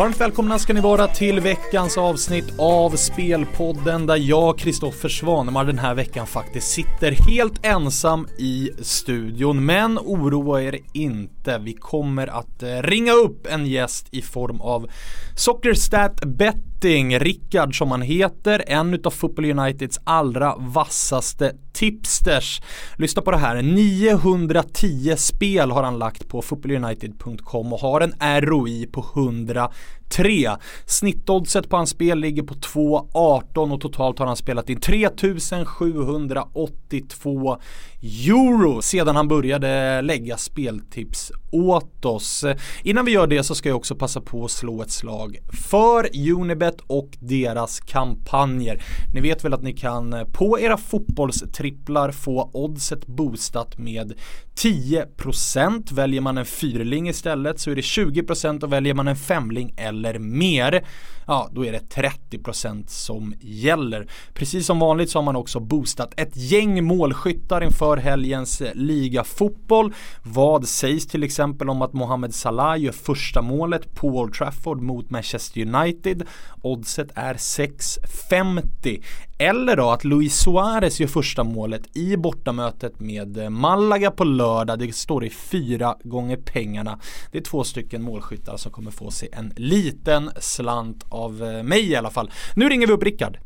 Varmt välkomna ska ni vara till veckans avsnitt av Spelpodden där jag, Kristoffer Svanemar, den här veckan faktiskt sitter helt ensam i studion. Men oroa er inte, vi kommer att eh, ringa upp en gäst i form av Sockerstat Betting, Rickard som han heter, en utav Football Uniteds allra vassaste tipsters. Lyssna på det här, 910 spel har han lagt på footballunited.com och har en ROI på 100 3. Snittoddset på hans spel ligger på 2,18 och totalt har han spelat in 3782 euro sedan han började lägga speltips åt oss. Innan vi gör det så ska jag också passa på att slå ett slag för Unibet och deras kampanjer. Ni vet väl att ni kan eh, på era fotbollstripplar få oddset boostat med 10% väljer man en fyrling istället så är det 20% och väljer man en femling eller eller mer ja då är det 30% som gäller. Precis som vanligt så har man också boostat ett gäng målskyttar inför helgens ligafotboll. Vad sägs till exempel om att Mohamed Salah gör första målet på Old Trafford mot Manchester United? Oddset är 6,50. Eller då att Luis Suarez gör första målet i bortamötet med Malaga på lördag. Det står i fyra gånger pengarna. Det är två stycken målskyttar som kommer få sig en liten slant av eh, mig i alla fall. Nu ringer vi upp Rickard.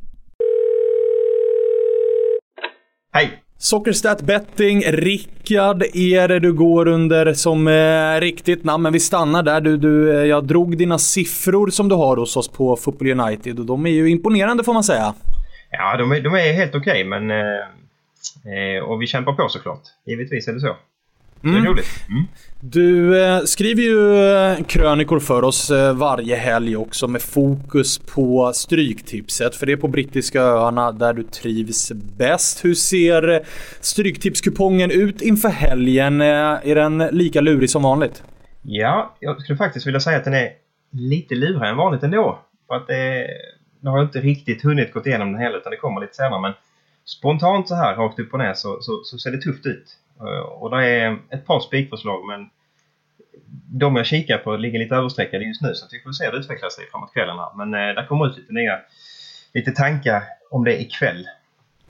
Hej! Sockerstat Betting, Rickard är det du går under som eh, riktigt namn, men vi stannar där. Du, du, eh, jag drog dina siffror som du har hos oss på Football United och de är ju imponerande får man säga. Ja, de är, de är helt okej, okay, men... Eh, och vi kämpar på såklart. Givetvis är det så. Mm. Det är roligt. Mm. Du eh, skriver ju eh, krönikor för oss eh, varje helg också med fokus på Stryktipset. För det är på brittiska öarna där du trivs bäst. Hur ser Stryktipskupongen ut inför helgen? Är den lika lurig som vanligt? Ja, jag skulle faktiskt vilja säga att den är lite lurigare än vanligt ändå. För att det, nu har jag inte riktigt hunnit gå igenom den heller utan det kommer lite senare. Men spontant så här rakt upp och ner så, så, så ser det tufft ut. Eh, och det är ett par spikförslag men de jag kikar på ligger lite överstreckade just nu så vi får se hur det utvecklar sig framåt kvällen här. Men eh, där kommer ut lite nya lite tankar om det ikväll.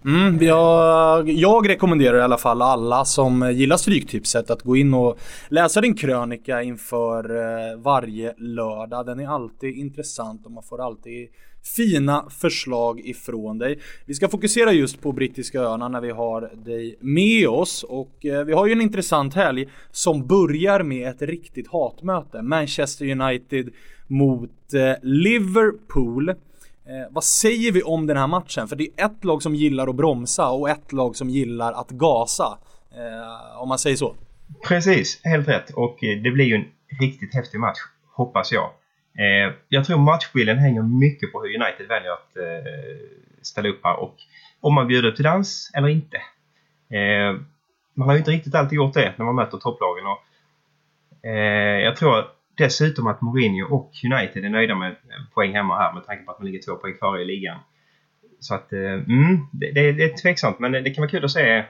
Mm, jag, jag rekommenderar i alla fall alla som gillar Stryktipset att gå in och läsa din krönika inför eh, varje lördag. Den är alltid intressant och man får alltid fina förslag ifrån dig. Vi ska fokusera just på brittiska öarna när vi har dig med oss och eh, vi har ju en intressant helg som börjar med ett riktigt hatmöte. Manchester United mot eh, Liverpool. Eh, vad säger vi om den här matchen? För det är ett lag som gillar att bromsa och ett lag som gillar att gasa. Eh, om man säger så. Precis, helt rätt. Och eh, det blir ju en riktigt häftig match, hoppas jag. Eh, jag tror matchbilden hänger mycket på hur United väljer att eh, ställa upp här och om man bjuder upp till dans eller inte. Eh, man har ju inte riktigt alltid gjort det när man möter topplagen. Och, eh, jag tror dessutom att Mourinho och United är nöjda med poäng hemma här med tanke på att man ligger två poäng före i ligan. Så att, eh, mm, det, det, det, är tveksamt men det kan vara kul att se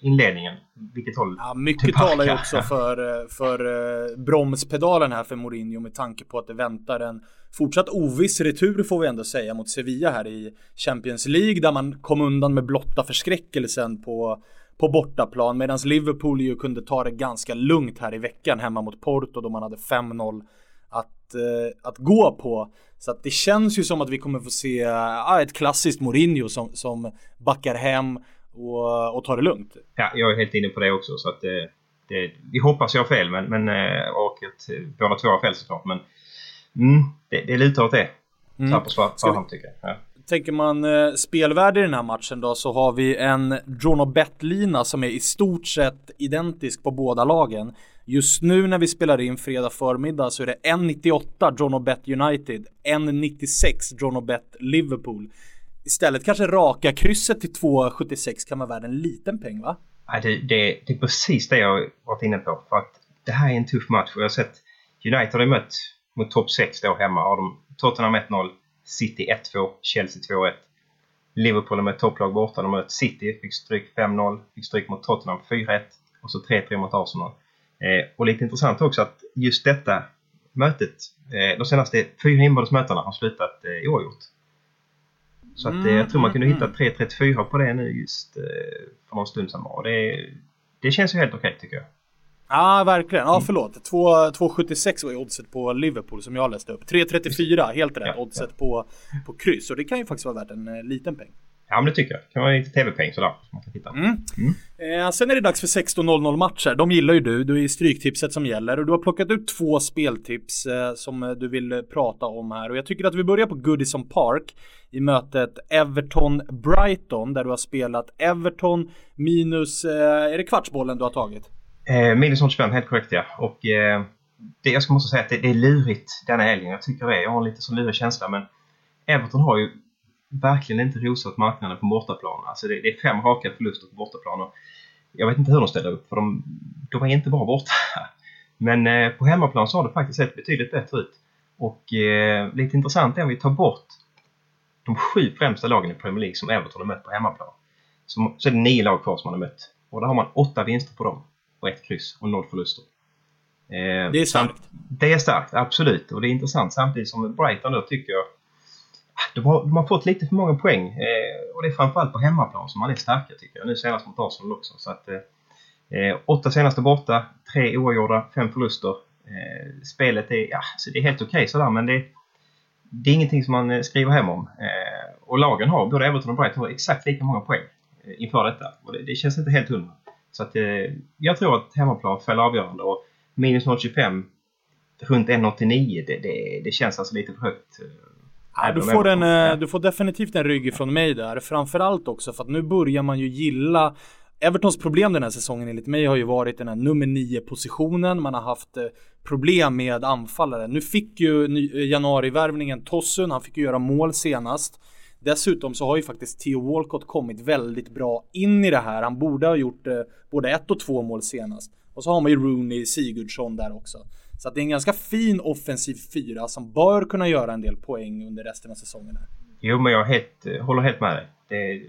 inledningen. Vilket håll ja, Mycket talar ju också för, för uh, bromspedalen här för Mourinho med tanke på att det väntar en fortsatt oviss retur får vi ändå säga mot Sevilla här i Champions League där man kom undan med blotta förskräckelsen på på bortaplan medan Liverpool ju kunde ta det ganska lugnt här i veckan hemma mot Porto då man hade 5-0 att, eh, att gå på. Så att det känns ju som att vi kommer få se eh, ett klassiskt Mourinho som, som backar hem och, och ta det lugnt. Ja, jag är helt inne på det också. Så att det, det, vi hoppas jag har fel men, men, eh, och att båda två har fel såklart. Men mm, det, det lutar åt det. Mm. Så här på förhand tycker jag. Ja. Tänker man eh, spelvärde i den här matchen då så har vi en Drono Bet-lina som är i stort sett identisk på båda lagen. Just nu när vi spelar in fredag förmiddag så är det 1.98 Drono Bet United, 1.96 Drono Bet Liverpool. Istället kanske raka krysset till 2,76 kan vara värd en liten peng va? Ja, det, det, det är precis det jag varit inne på. För att det här är en tuff match jag har sett United har mött mot topp 6 då hemma. Har de Tottenham 1-0, City 1-2, Chelsea 2-1. Liverpool har mött topplag borta. De har mött City, fick stryk 5-0, fick stryk mot Tottenham 4-1 och så 3-3 mot Arsenal. Eh, och lite intressant också att just detta mötet, eh, de senaste fyra inbördes mötena har slutat eh, oavgjort. Så att, eh, jag tror man kunde Mm, hitta 3.34 på det nu just eh, för någon stund sedan. Och det, det känns ju helt okej tycker jag. Ja, verkligen. Mm. Ja, förlåt. 2 2,76 var ju oddset på Liverpool som jag läste upp. 3,34, helt rätt. Ja, oddset På, på kryss. Och det kan ju faktiskt vara värt en eh, liten peng. Ja men det tycker jag. Det kan vara lite TV-peng sådär. Man kan titta. Mm. Eh, sen är det dags för 16.00 matcher. De gillar ju du. Du är Stryktipset som gäller. Och du har plockat ut två speltips eh, som eh, du vill eh, prata om här. Och jag tycker att vi börjar på Goodison Park i mötet Everton-Brighton där du har spelat Everton minus, eh, är det kvartsbollen du har tagit? Eh, minus 25, helt korrekt ja. Och eh, det, jag ska måste säga att det, det är lurigt denna helgen. Jag tycker det. Jag har en lite så lurig känsla men Everton har ju verkligen inte rosat marknaden på bortaplan. Alltså det, det är fem raka förluster på bortaplan. Och jag vet inte hur de ställer upp för de, de är inte bra borta. Men eh, på hemmaplan så har det faktiskt sett betydligt bättre ut. Och eh, lite intressant är om vi tar bort de sju främsta lagen i Premier League som Everton har mött på hemmaplan. Så, så är det nio lag kvar som man har mött. Och där har man åtta vinster på dem. Och ett kryss och noll förluster. Eh, Det är starkt. Det är starkt, absolut. Och det är intressant samtidigt som Brighton då tycker jag de har, de har fått lite för många poäng. Eh, och det är framförallt på hemmaplan som man är starka tycker jag. Nu senast mot Arsenal också. Så att, eh, eh åtta senaste borta, tre oavgjorda, fem förluster. Eh, spelet är, ja, så det är helt okej okay, sådär men det, det är ingenting som man eh, skriver hem om. Eh, och lagen har, både Everton och Brighton, har exakt lika många poäng eh, inför detta. Och det, det känns inte helt hundra. Så att, eh, jag tror att hemmaplan fäller avgörande. Och minus 0,25 runt 1,89 det, det, det känns alltså lite för högt. Ja, du, får en, eh, du får definitivt en rygg från mig där. Framförallt också för att nu börjar man ju gilla Evertons problem den här säsongen enligt mig har ju varit den här nummer 9 positionen. Man har haft eh, problem med anfallare. Nu fick ju eh, januarivärvningen Tossun, han fick ju göra mål senast. Dessutom så har ju faktiskt Theo Walcott kommit väldigt bra in i det här. Han borde ha gjort eh, både ett och två mål senast. Och så har man ju Rooney Sigurdsson där också. Så det är en ganska fin offensiv fyra som bör kunna göra en del poäng under resten av säsongen. Här. Jo, men jag helt, håller helt med dig. Det,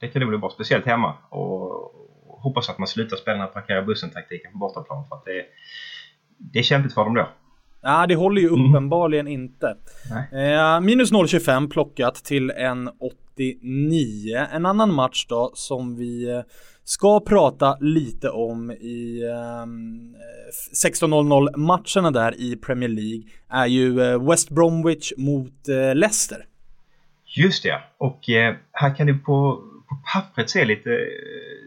det kan det bli bra, speciellt hemma. Och hoppas att man slutar spela den här parkera bussen-taktiken på bortaplan. För att det, det är kämpigt för dem då. Nej, det håller ju uppenbarligen inte. Nej. Eh, minus 0,25 plockat till en 89. En annan match då som vi eh, ska prata lite om i ehm, 16.00 matcherna där i Premier League är ju eh, West Bromwich mot eh, Leicester. Just det, och eh, här kan det på, på pappret se lite eh,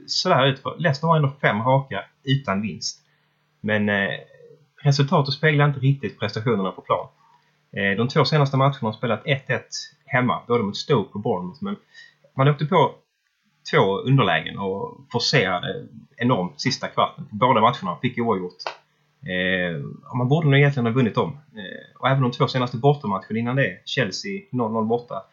sådär ut. För Leicester har ändå fem raka utan vinst. Men eh, resultatet speglar inte riktigt prestationerna på plan. Eh, de två senaste matcherna har spelat 1-1 hemma, både mot Stoke och Bournemouth. Men man åkte på två underlägen och forcerade enormt sista kvarten. Båda matcherna fick oavgjort. Eh, man borde nog egentligen ha vunnit dem. Eh, och även de två senaste bortamatcherna innan det, Chelsea 0-0 borta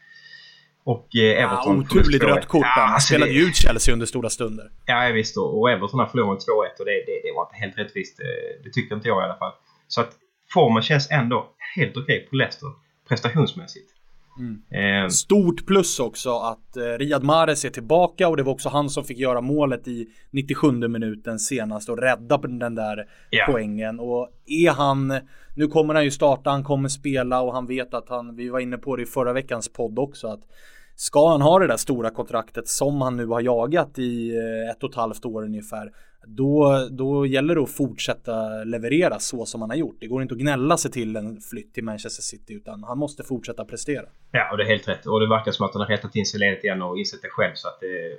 och eh, Ja, Everton. oturligt förlust 2-1. rött kort. Ja, alltså spelade ju ut Chelsea under stora stunder. Ja, visst. Och och Everton har förlorat med 2-1 och det, det, det var inte helt rättvist. Eh, Det tycker inte jag i alla fall. Så att formen känns ändå helt okej på Leicester prestationsmässigt. Eh, Stort plus också att eh, Riyad Mahrez är tillbaka och det var också han som fick göra målet i 97 minuten senast och rädda den där Ja. poängen. Och är han, nu kommer han ju starta, han kommer spela och han vet att han, vi var inne på det i förra veckans podd också, att ska han ha det där stora kontraktet som han nu har jagat i eh, ett och ett halvt år ungefär, då, då gäller det att fortsätta leverera så som han har gjort. Det går inte att gnälla sig till en flytt till Manchester City utan han måste fortsätta prestera. ja, och det är helt rätt. Och det verkar som att han har rättat in sig i ledet igen och insett det själv. Så att det,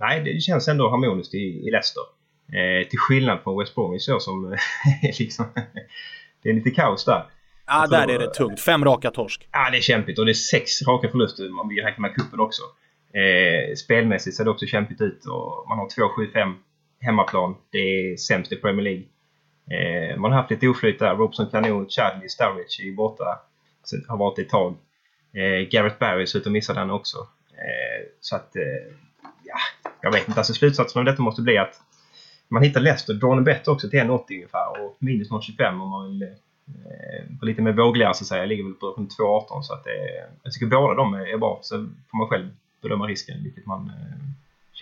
nej, det känns ändå harmoniskt i, i Leicester. Eh, till skillnad från West Bromwich så som liksom... det är lite kaos där. Ja, tror- där är det tungt. Fem raka torsk. Ja, det är kämpigt och det är sex raka förluster om vi räknar med cupen också. Eh, spelmässigt ser det också kämpigt ut och man har 2-7-5 hemmaplan. Det är sämst i Premier League. Eh, man har haft lite oflyt där. Robson Kanon, Chadley, Sturridge är borta. Så har varit ett tag. Eh, Gareth Barry ser ut att missa den också. Eh, så att, eh, ja, jag vet inte. Alltså slutsatsen av detta måste bli att man hittar Leicester, drawn bet också till 1,80 ungefär och minus 0,25 om man vill eh, Eh, på lite mer vågligare så att säga. Jag ligger väl på runt 2,18 så att det, jag tycker båda de är bra. Så får man själv bedöma risken vilket man eh,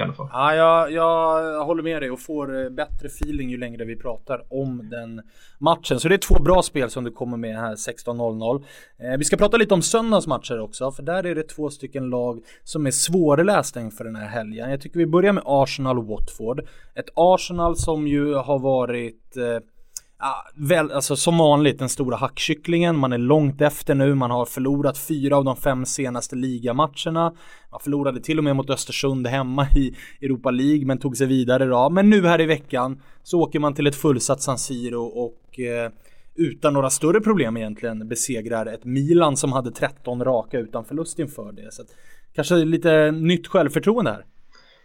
känner för. Ja, jag, jag håller med dig och får eh, bättre feeling ju längre vi pratar om den matchen. Så det är två bra spel som du kommer med här 16.00. Eh, vi ska prata lite om söndagens matcher också, för där är det två stycken lag som är svårlästa inför den här helgen. Jag tycker vi börjar med Arsenal-Watford. Ett Arsenal som ju har varit eh, Ja, väl, alltså som vanligt den stora hackkycklingen. Man är långt efter nu. Man har förlorat fyra av de fem senaste ligamatcherna. Man förlorade till och med mot Östersund hemma i Europa League men tog sig vidare då. Men nu här i veckan så åker man till ett fullsatt San Siro och eh, utan några större problem egentligen besegrar ett Milan som hade 13 raka utan förlust inför det. Så att, kanske lite nytt självförtroende här.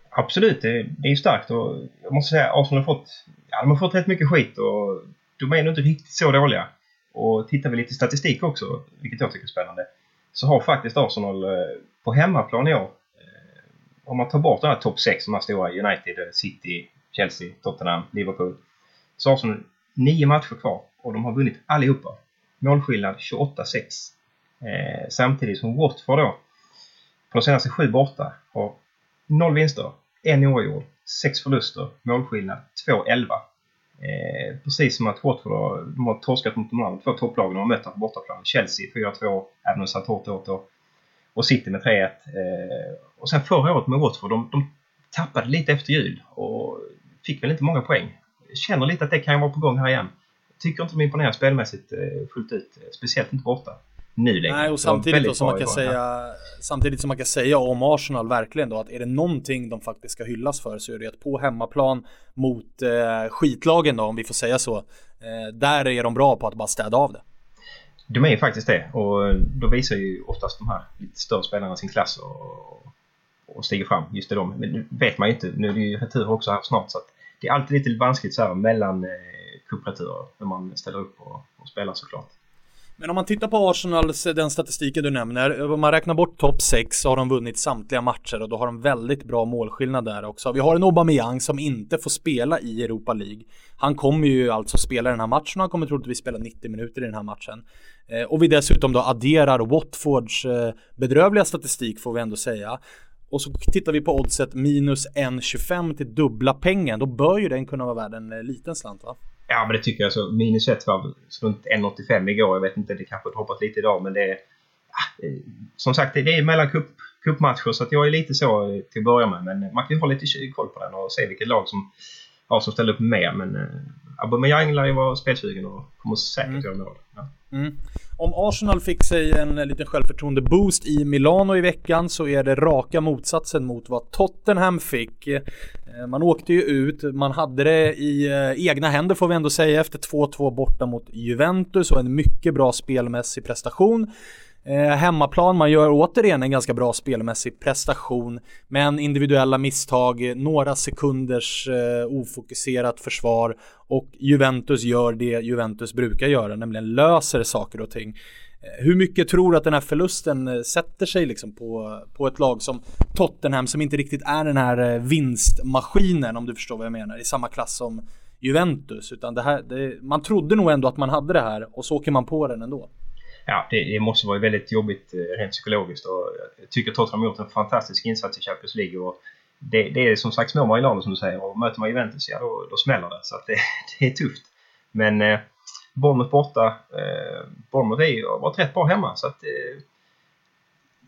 Absolut, det, är ju starkt och jag måste säga Arsenal har fått, ja, de har fått rätt mycket skit och de är nog inte riktigt så dåliga. Och tittar vi lite statistik också, vilket jag tycker är spännande, så har faktiskt Arsenal eh, på hemmaplan i år, eh, om man tar bort de här topp 6, de här stora United, eh, City, Chelsea, Tottenham, Liverpool, så har Arsenal nio matcher kvar och de har vunnit allihopa. Målskillnad 28-6. Eh, samtidigt som Watford då, på de senaste sju borta, har noll vinster, en oavgjord, sex förluster, målskillnad 2-11. Eh, precis som att Watford har, de har torskat mot de andra två topplagen de har mött på bortaplan. Chelsea 4-2, även om satt hårt åt då. Och City med 3-1. Eh, och sen förra året med Watford, de, de tappade lite efter jul och fick väl inte många poäng. Känner lite att det kan vara på gång här igen. Tycker inte de imponerar spelmässigt eh, fullt ut, eh, speciellt inte borta nu längre. Nej, och samtidigt, som man kan säga, samtidigt som man kan säga om Arsenal verkligen då att är det någonting de faktiskt ska hyllas för så är det att på hemmaplan mot eh, skitlagen då om vi får säga så. Eh, där är de bra på att bara städa av det. De är ju faktiskt det och då visar ju oftast de här lite större spelarna sin klass och, och stiger fram. Just det de. Men nu vet man ju inte. Nu är det ju retur också här snart så att det är alltid lite vanskligt så här mellan eh, cupreturer när man ställer upp och, och spelar såklart. Men om man tittar på Arsenals, eh, den statistiken du nämner, eh, om man räknar bort topp 6 så har de vunnit samtliga matcher och då har de väldigt bra målskillnad där också. Vi har en Aubameyang som inte får spela i Europa League. Han kommer ju alltså spela den här matchen och han kommer troligtvis spela 90 minuter i den här matchen. Eh, och vi dessutom då adderar Watfords bedrövliga statistik får vi ändå säga. Och så tittar vi på oddset minus 1,25 till dubbla pengen. Då bör ju den kunna vara värd en liten slant va? Ja, men det tycker jag. Så minus 1 var runt 1,85 igår. Jag vet inte, det kanske har hoppat lite idag, men det är... Ah, ja, som sagt, det är mellan cup, cupmatcher så att jag är lite så eh, till att börja med. Men man kan ju ha lite koll på den och se vilket lag som, ja, som ställer upp mer. Men eh, Aubameyang lär ju vara spelsugen och kommer säkert mm. göra mål. Ja. Mm. Om Arsenal fick sig en liten självförtroende-boost i Milano i veckan så är det raka motsatsen mot vad Tottenham fick. Eh, man åkte ju ut, man hade det i eh, egna händer får vi ändå säga efter 2-2 borta mot Juventus och en mycket bra spelmässig prestation. Eh, hemmaplan, man gör återigen en ganska bra spelmässig prestation. Men individuella misstag, några sekunders eh, ofokuserat försvar och Juventus gör det Juventus brukar göra, nämligen löser saker och ting. Eh, hur mycket tror du att den här förlusten eh, sätter sig liksom på, på ett lag som Tottenham som inte riktigt är den här eh, vinstmaskinen om du förstår vad jag menar, i samma klass som Juventus. Utan det här, det, man trodde nog ändå att man hade det här och så åker man på den ändå ja, det, det, måste vara väldigt jobbigt eh, rent psykologiskt. Och jag tycker Tottenham har gjort en fantastisk insats i Champions League. Och det, det är som sagt små marginaler som du säger och möter man Juventus, ja då, då smäller det. Så det, det, är tufft. Men eh, Bournemouth borta. Eh, Bournemouth har varit rätt bra hemma så att eh,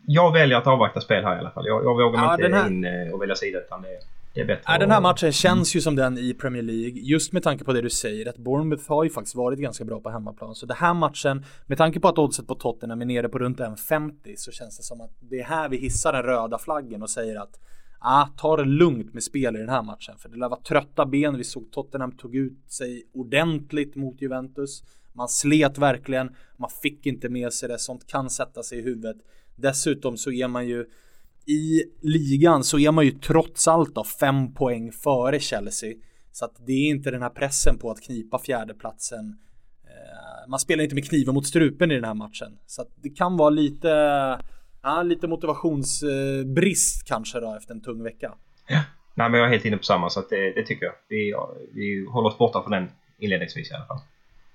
jag väljer att avvakta spel här i alla fall. Jag, jag vågar ja, inte här... in eh, och välja sida utan det, det är bättre. Ja, den här matchen känns ju som den i Premier League. Just med tanke på det du säger att Bournemouth har ju faktiskt varit ganska bra på hemmaplan. Så den här matchen, med tanke på att oddset på Tottenham är nere på runt 1,50 så känns det som att det är här vi hissar den röda flaggen och säger att ah, ta det lugnt med spel i den här matchen. För det lär vara trötta ben. Vi såg Tottenham tog ut sig ordentligt mot Juventus. Man slet verkligen. Man fick inte med sig det. Sånt kan sätta sig i huvudet. Dessutom så är man ju i ligan så är man ju trots allt då fem poäng före Chelsea. Så att det är inte den här pressen på att knipa fjärdeplatsen. Eh, man spelar inte med kniven mot strupen i den här matchen. Så att det kan vara lite, ja, lite motivationsbrist kanske då efter en tung vecka. Ja, nej men jag är helt inne på samma så att det, det tycker jag. Vi, vi håller oss borta från den inledningsvis i alla fall.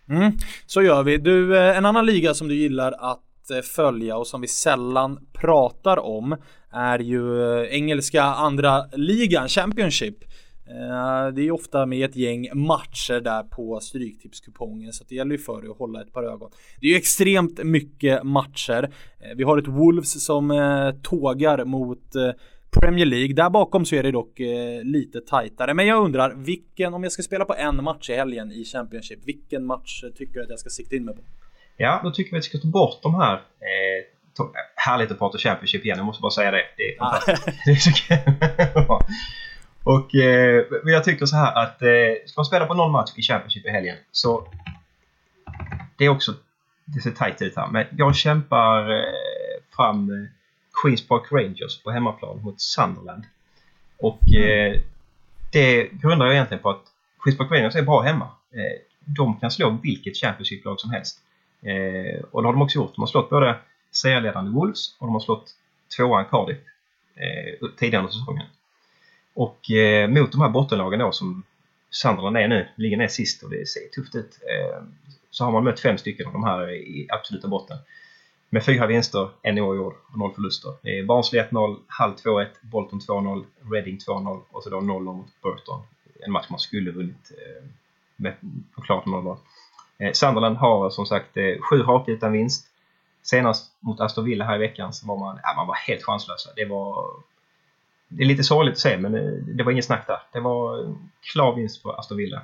Mm, så gör vi. Du, eh, en annan liga som du gillar att att eh, följa och som vi sällan pratar om är ju eh, engelska andra ligan, Championship. Eh, det är ju ofta med ett gäng matcher där på Stryktipskupongen så det gäller ju för dig att hålla ett par ögon. Det är ju extremt mycket matcher. Vi har ett Wolves som tågar mot Premier League. Där bakom så är det dock lite tajtare. Men jag undrar, vilken, om jag ska spela på en match i helgen i Championship, vilken match tycker du att jag ska sikta in mig på? Ja, då tycker vi att vi ska ta bort de här eh, to- Härligt att prata Championship igen, jag måste bara säga det. Det är fantastiskt. det är så kul. Och eh, jag tycker så här att eh, ska man spela på någon match i Championship i helgen så det är också, det ser tajt ut här, men jag kämpar eh, fram eh, Queens Park Rangers på hemmaplan mot Sunderland. Och mm. eh, det grundar jag egentligen på att Queens Park Rangers är bra hemma. Eh, de kan slå vilket Championship-lag som helst. Eh, och det har de också gjort. De har slått både serieledande Wolves och de har slått tvåan Cardiff eh, tidigare under säsongen. Och eh, mot de här bottenlagen då som Sunderland är nu, ligger ner sist och det ser tufft ut, eh, så har man mött fem stycken av de här i absoluta botten. Med fyra vinster, en oavgjord och noll förluster. Det är Barnsley 1-0, Hull 2-1, Bolton 2-0, Reading 2-0 och så då 0-0 mot Burton. En match man skulle vunnit eh, med, på klart 0 eh, Eh, Sunderland har som sagt eh, sju raka utan vinst. Senast mot Aston Villa här i veckan så var man, ja, man var helt chanslösa. Det var det är lite sorgligt att se men eh, det var inget snack där. Det var klar vinst för Aston Villa.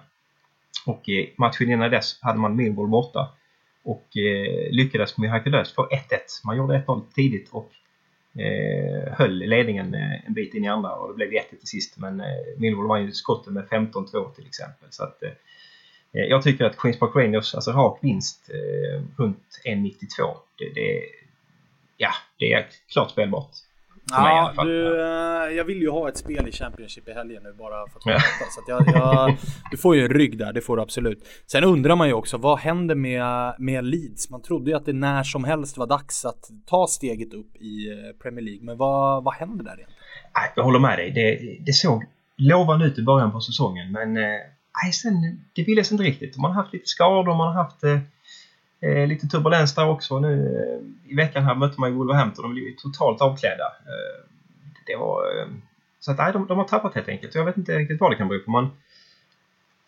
Och matchen innan dess hade man Millwall borta och lyckades mirakulöst få 1-1. Man gjorde 1-0 tidigt och höll ledningen en bit in i andra och det blev 1-1 till sist. Men Millwall vann ju skottet med 15-2 till exempel. Så att, eh, jag tycker att Queens Park Rangers, alltså rak vinst eh, runt 1,92. Det, det, ja, det är klart spelbart. Ja, du, eh, jag vill ju ha ett spel i Championship i helgen nu bara för att ja. Så att jag, jag, du får ju en rygg där, det får du absolut. Sen undrar man ju också, vad händer med, med Leeds? Man trodde ju att det när som helst var dags att ta steget upp i eh, Premier League. Men vad, vad händer där egentligen? Jag håller med dig. Det, det såg lovande ut i början på säsongen men eh, nej, sen, det ville sig inte riktigt. Man har haft lite skador, man har haft eh, eh, lite turbulens där också. Nu eh, i veckan här mötte man ju Wolverhampton. De blev ju totalt avklädda. Eh, det var... Eh, så att nej, de, de, har tappat helt enkelt. Jag vet inte riktigt vad det kan bero på. Man,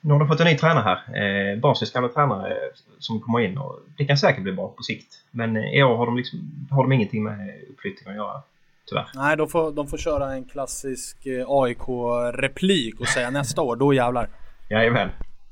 nu har de fått en ny tränare här. Eh, Barnsley's gamla tränare eh, som kommer in och det kan säkert bli bra på sikt. Men eh, i år har de, liksom, har de ingenting med uppflyttning att göra. Tyvärr. Nej, de får, de får köra en klassisk AIK-replik och säga nästa år, då jävlar. Jajamän.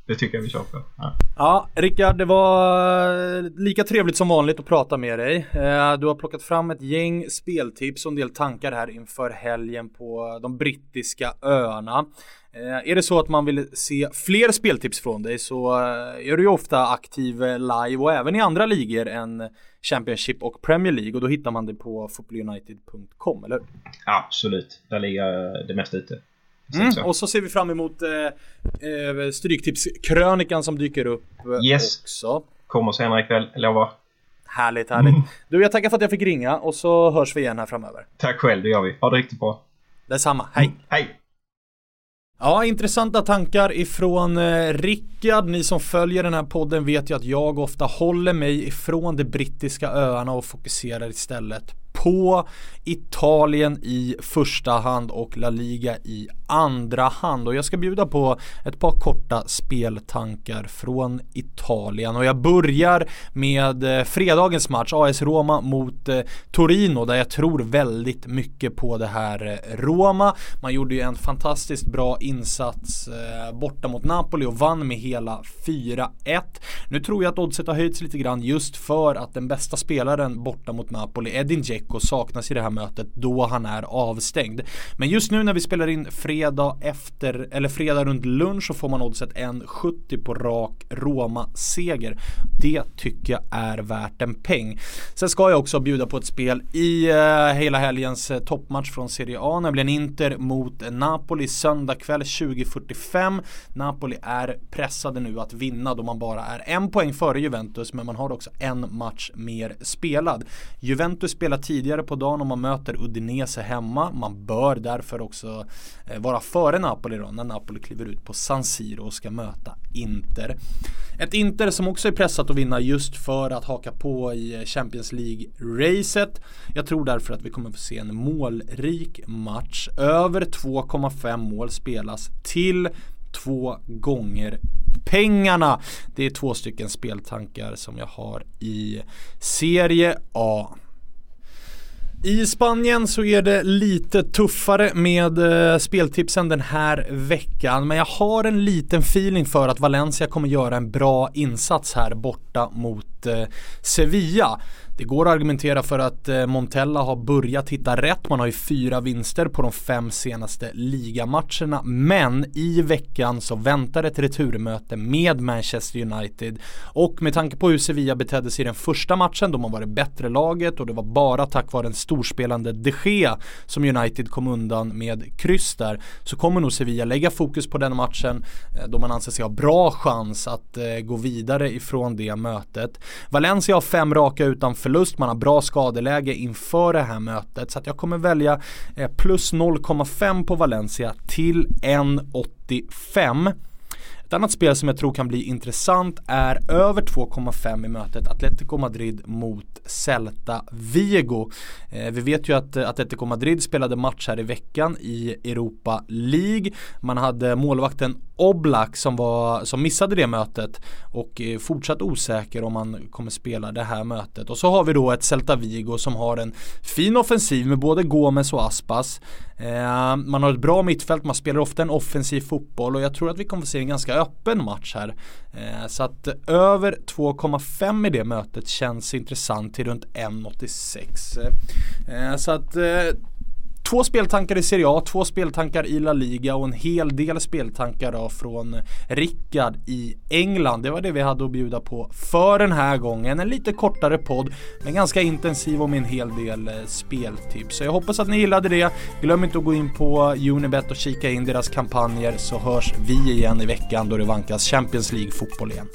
Det tycker jag vi kör på. Ja, ja Rickard, det var lika trevligt som vanligt att prata med dig. Eh, du har plockat fram ett gäng speltips och en del tankar här inför helgen på de brittiska öarna. Eh, är det så att man vill se fler speltips från dig så eh, är du ju ofta aktiv live och även i andra ligor än Championship och Premier League och då hittar man det på footballunited.com, eller Absolut, där ligger det mesta ute. Mm, och så ser vi fram emot eh, eh, Stryktipskrönikan som dyker upp eh, yes. också. Kommer senare ikväll, lovar. Härligt, härligt. Mm. Du, jag tackar för att jag fick ringa och så hörs vi igen här framöver. Tack själv, det gör vi. Ha det riktigt bra. Detsamma, hej. Mm, hej. Ja, intressanta tankar ifrån eh, Rickard. Ni som följer den här podden vet ju att jag ofta håller mig ifrån de brittiska öarna och fokuserar istället på Italien i första hand och La Liga i andra hand. Och jag ska bjuda på ett par korta speltankar från Italien. Och jag börjar med eh, fredagens match, AS Roma mot eh, Torino, där jag tror väldigt mycket på det här eh, Roma. Man gjorde ju en fantastiskt bra insats borta mot Napoli och vann med hela 4-1. Nu tror jag att oddset har höjts lite grann just för att den bästa spelaren borta mot Napoli, Edin Dzeko, saknas i det här mötet då han är avstängd. Men just nu när vi spelar in fredag efter, eller fredag runt lunch så får man oddset 1,70 på rak Roma-seger. Det tycker jag är värt en peng. Sen ska jag också bjuda på ett spel i uh, hela helgens uh, toppmatch från Serie A, nämligen Inter mot Napoli söndag kväll 20.45. Napoli är pressade nu att vinna då man bara är en poäng före Juventus men man har också en match mer spelad. Juventus spelar 10 tidigare på dagen om man möter Udinese hemma. Man bör därför också eh, vara före Napoli då när Napoli kliver ut på San Siro och ska möta Inter. Ett Inter som också är pressat att vinna just för att haka på i Champions League-racet. Jag tror därför att vi kommer få se en målrik match. Över 2,5 mål spelas till två gånger pengarna. Det är två stycken speltankar som jag har i Serie A. I Spanien så är det lite tuffare med eh, speltipsen den här veckan. Men jag har en liten feeling för att Valencia kommer göra en bra insats här borta mot eh, Sevilla. Det går att argumentera för att eh, Montella har börjat hitta rätt. Man har ju fyra vinster på de fem senaste ligamatcherna. Men i veckan så väntar ett returmöte med Manchester United. Och med tanke på hur Sevilla betedde sig i den första matchen, de har varit bättre laget och det var bara tack vare en storspelande de Gea som United kom undan med kryss där. Så kommer nog Sevilla lägga fokus på den matchen eh, då man anser sig ha bra chans att eh, gå vidare ifrån det mötet. Valencia har fem raka utanför förlust, man har bra skadeläge inför det här mötet. Så att jag kommer välja eh, plus 0,5 på Valencia till 1,85. Ett annat spel som jag tror kan bli intressant är över 2,5 i mötet Atletico Madrid mot Celta Vigo. Eh, vi vet ju att eh, Atletico Madrid spelade match här i veckan i Europa League. Man hade målvakten Oblak som, var, som missade det mötet och är fortsatt osäker om han kommer spela det här mötet. Och så har vi då ett Celta Vigo som har en fin offensiv med både Gomes och Aspas. Eh, man har ett bra mittfält, man spelar ofta en offensiv fotboll och jag tror att vi kommer få se en ganska öppen match här. Eh, så att över 2,5 i det mötet känns intressant till runt 1,86. Eh, så att eh, Två speltankar i Serie A, två speltankar i La Liga och en hel del speltankar då från Rickard i England. Det var det vi hade att bjuda på för den här gången. En lite kortare podd men ganska intensiv och med en hel del eh, speltips. Så jag hoppas att ni gillade det. Glöm inte att gå in på Unibet och kika in deras kampanjer så hörs vi igen i veckan då det vankas Champions League fotboll igen.